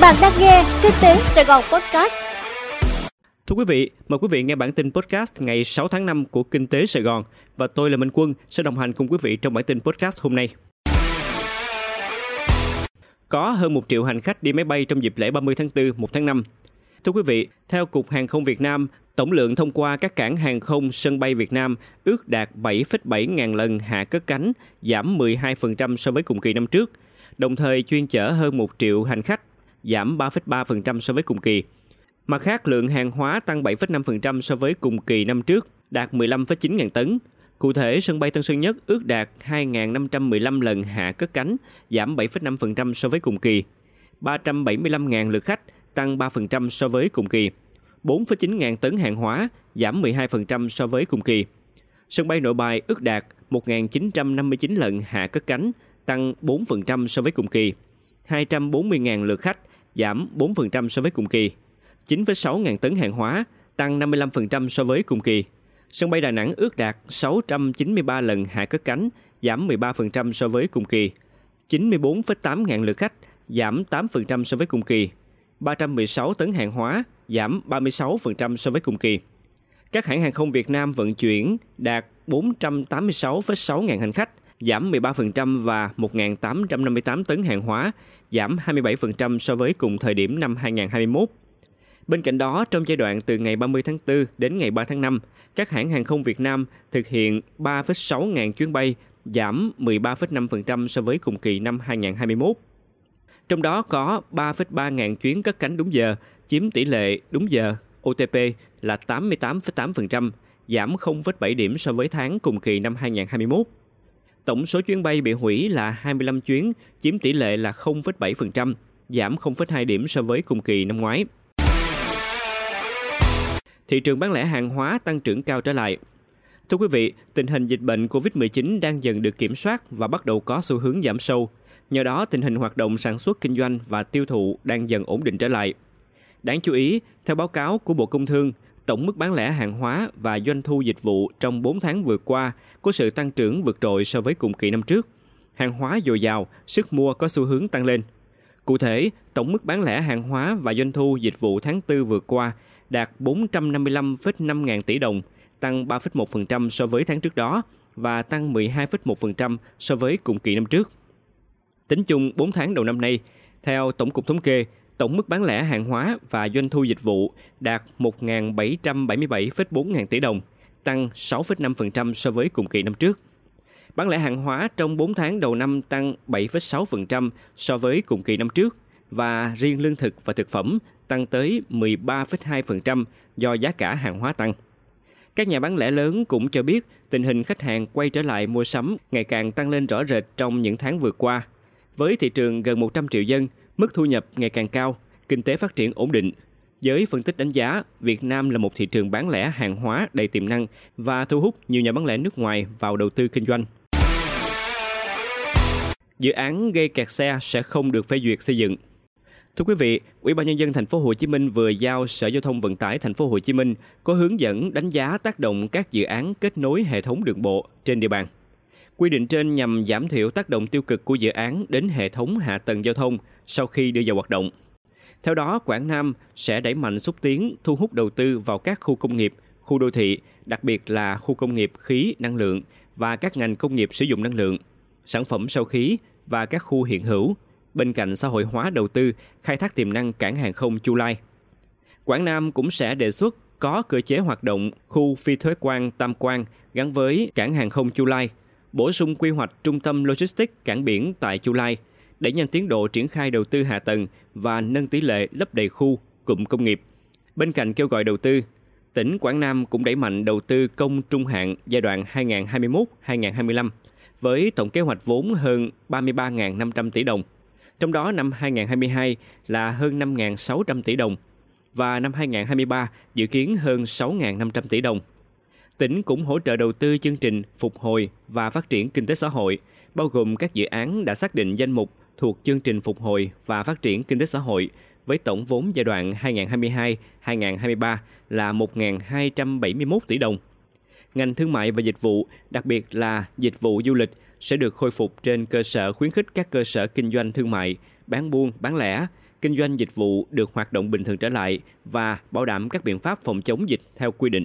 Bạn đang nghe Kinh tế Sài Gòn Podcast. Thưa quý vị, mời quý vị nghe bản tin podcast ngày 6 tháng 5 của Kinh tế Sài Gòn và tôi là Minh Quân sẽ đồng hành cùng quý vị trong bản tin podcast hôm nay. Có hơn 1 triệu hành khách đi máy bay trong dịp lễ 30 tháng 4, 1 tháng 5. Thưa quý vị, theo Cục Hàng không Việt Nam, tổng lượng thông qua các cảng hàng không sân bay Việt Nam ước đạt 7,7 ngàn lần hạ cất cánh, giảm 12% so với cùng kỳ năm trước, đồng thời chuyên chở hơn 1 triệu hành khách, giảm 3,3% so với cùng kỳ. Mặt khác, lượng hàng hóa tăng 7,5% so với cùng kỳ năm trước, đạt 15,9 ngàn tấn. Cụ thể, sân bay Tân Sơn Nhất ước đạt 2.515 lần hạ cất cánh, giảm 7,5% so với cùng kỳ. 375.000 lượt khách, tăng 3% so với cùng kỳ. 4,9 ngàn tấn hàng hóa, giảm 12% so với cùng kỳ. Sân bay Nội Bài ước đạt 1.959 lần hạ cất cánh, tăng 4% so với cùng kỳ. 240.000 lượt khách, giảm 4% so với cùng kỳ. 9,6 ngàn tấn hàng hóa, tăng 55% so với cùng kỳ. Sân bay Đà Nẵng ước đạt 693 lần hạ cất cánh, giảm 13% so với cùng kỳ. 94,8 ngàn lượt khách, giảm 8% so với cùng kỳ. 316 tấn hàng hóa, giảm 36% so với cùng kỳ. Các hãng hàng không Việt Nam vận chuyển đạt 486,6 ngàn hành khách, giảm 13% và 1.858 tấn hàng hóa, giảm 27% so với cùng thời điểm năm 2021. Bên cạnh đó, trong giai đoạn từ ngày 30 tháng 4 đến ngày 3 tháng 5, các hãng hàng không Việt Nam thực hiện 3,6 ngàn chuyến bay, giảm 13,5% so với cùng kỳ năm 2021. Trong đó có 3,3 ngàn chuyến cất cánh đúng giờ, chiếm tỷ lệ đúng giờ OTP là 88,8%, giảm 0,7 điểm so với tháng cùng kỳ năm 2021. Tổng số chuyến bay bị hủy là 25 chuyến, chiếm tỷ lệ là 0,7%, giảm 0,2 điểm so với cùng kỳ năm ngoái. Thị trường bán lẻ hàng hóa tăng trưởng cao trở lại. Thưa quý vị, tình hình dịch bệnh COVID-19 đang dần được kiểm soát và bắt đầu có xu hướng giảm sâu. Nhờ đó, tình hình hoạt động sản xuất kinh doanh và tiêu thụ đang dần ổn định trở lại. Đáng chú ý, theo báo cáo của Bộ Công Thương, tổng mức bán lẻ hàng hóa và doanh thu dịch vụ trong 4 tháng vừa qua có sự tăng trưởng vượt trội so với cùng kỳ năm trước. Hàng hóa dồi dào, sức mua có xu hướng tăng lên. Cụ thể, tổng mức bán lẻ hàng hóa và doanh thu dịch vụ tháng 4 vừa qua đạt 455,5 ngàn tỷ đồng, tăng 3,1% so với tháng trước đó và tăng 12,1% so với cùng kỳ năm trước. Tính chung 4 tháng đầu năm nay, theo Tổng cục Thống kê, tổng mức bán lẻ hàng hóa và doanh thu dịch vụ đạt 1.777,4 ngàn tỷ đồng, tăng 6,5% so với cùng kỳ năm trước. Bán lẻ hàng hóa trong 4 tháng đầu năm tăng 7,6% so với cùng kỳ năm trước và riêng lương thực và thực phẩm tăng tới 13,2% do giá cả hàng hóa tăng. Các nhà bán lẻ lớn cũng cho biết tình hình khách hàng quay trở lại mua sắm ngày càng tăng lên rõ rệt trong những tháng vừa qua. Với thị trường gần 100 triệu dân, mức thu nhập ngày càng cao, kinh tế phát triển ổn định. Giới phân tích đánh giá, Việt Nam là một thị trường bán lẻ hàng hóa đầy tiềm năng và thu hút nhiều nhà bán lẻ nước ngoài vào đầu tư kinh doanh. Dự án gây kẹt xe sẽ không được phê duyệt xây dựng. Thưa quý vị, Ủy ban nhân dân thành phố Hồ Chí Minh vừa giao Sở Giao thông Vận tải thành phố Hồ Chí Minh có hướng dẫn đánh giá tác động các dự án kết nối hệ thống đường bộ trên địa bàn. Quy định trên nhằm giảm thiểu tác động tiêu cực của dự án đến hệ thống hạ tầng giao thông sau khi đưa vào hoạt động. Theo đó, Quảng Nam sẽ đẩy mạnh xúc tiến thu hút đầu tư vào các khu công nghiệp, khu đô thị, đặc biệt là khu công nghiệp khí, năng lượng và các ngành công nghiệp sử dụng năng lượng, sản phẩm sau khí và các khu hiện hữu, bên cạnh xã hội hóa đầu tư, khai thác tiềm năng cảng hàng không Chu Lai. Quảng Nam cũng sẽ đề xuất có cơ chế hoạt động khu phi thuế quan Tam Quan gắn với cảng hàng không Chu Lai, bổ sung quy hoạch trung tâm logistics cảng biển tại Chu Lai, đẩy nhanh tiến độ triển khai đầu tư hạ tầng và nâng tỷ lệ lấp đầy khu, cụm công nghiệp. Bên cạnh kêu gọi đầu tư, tỉnh Quảng Nam cũng đẩy mạnh đầu tư công trung hạn giai đoạn 2021-2025 với tổng kế hoạch vốn hơn 33.500 tỷ đồng. Trong đó năm 2022 là hơn 5.600 tỷ đồng và năm 2023 dự kiến hơn 6.500 tỷ đồng. Tỉnh cũng hỗ trợ đầu tư chương trình phục hồi và phát triển kinh tế xã hội, bao gồm các dự án đã xác định danh mục thuộc chương trình phục hồi và phát triển kinh tế xã hội với tổng vốn giai đoạn 2022-2023 là 1.271 tỷ đồng. Ngành thương mại và dịch vụ, đặc biệt là dịch vụ du lịch, sẽ được khôi phục trên cơ sở khuyến khích các cơ sở kinh doanh thương mại, bán buôn, bán lẻ, kinh doanh dịch vụ được hoạt động bình thường trở lại và bảo đảm các biện pháp phòng chống dịch theo quy định.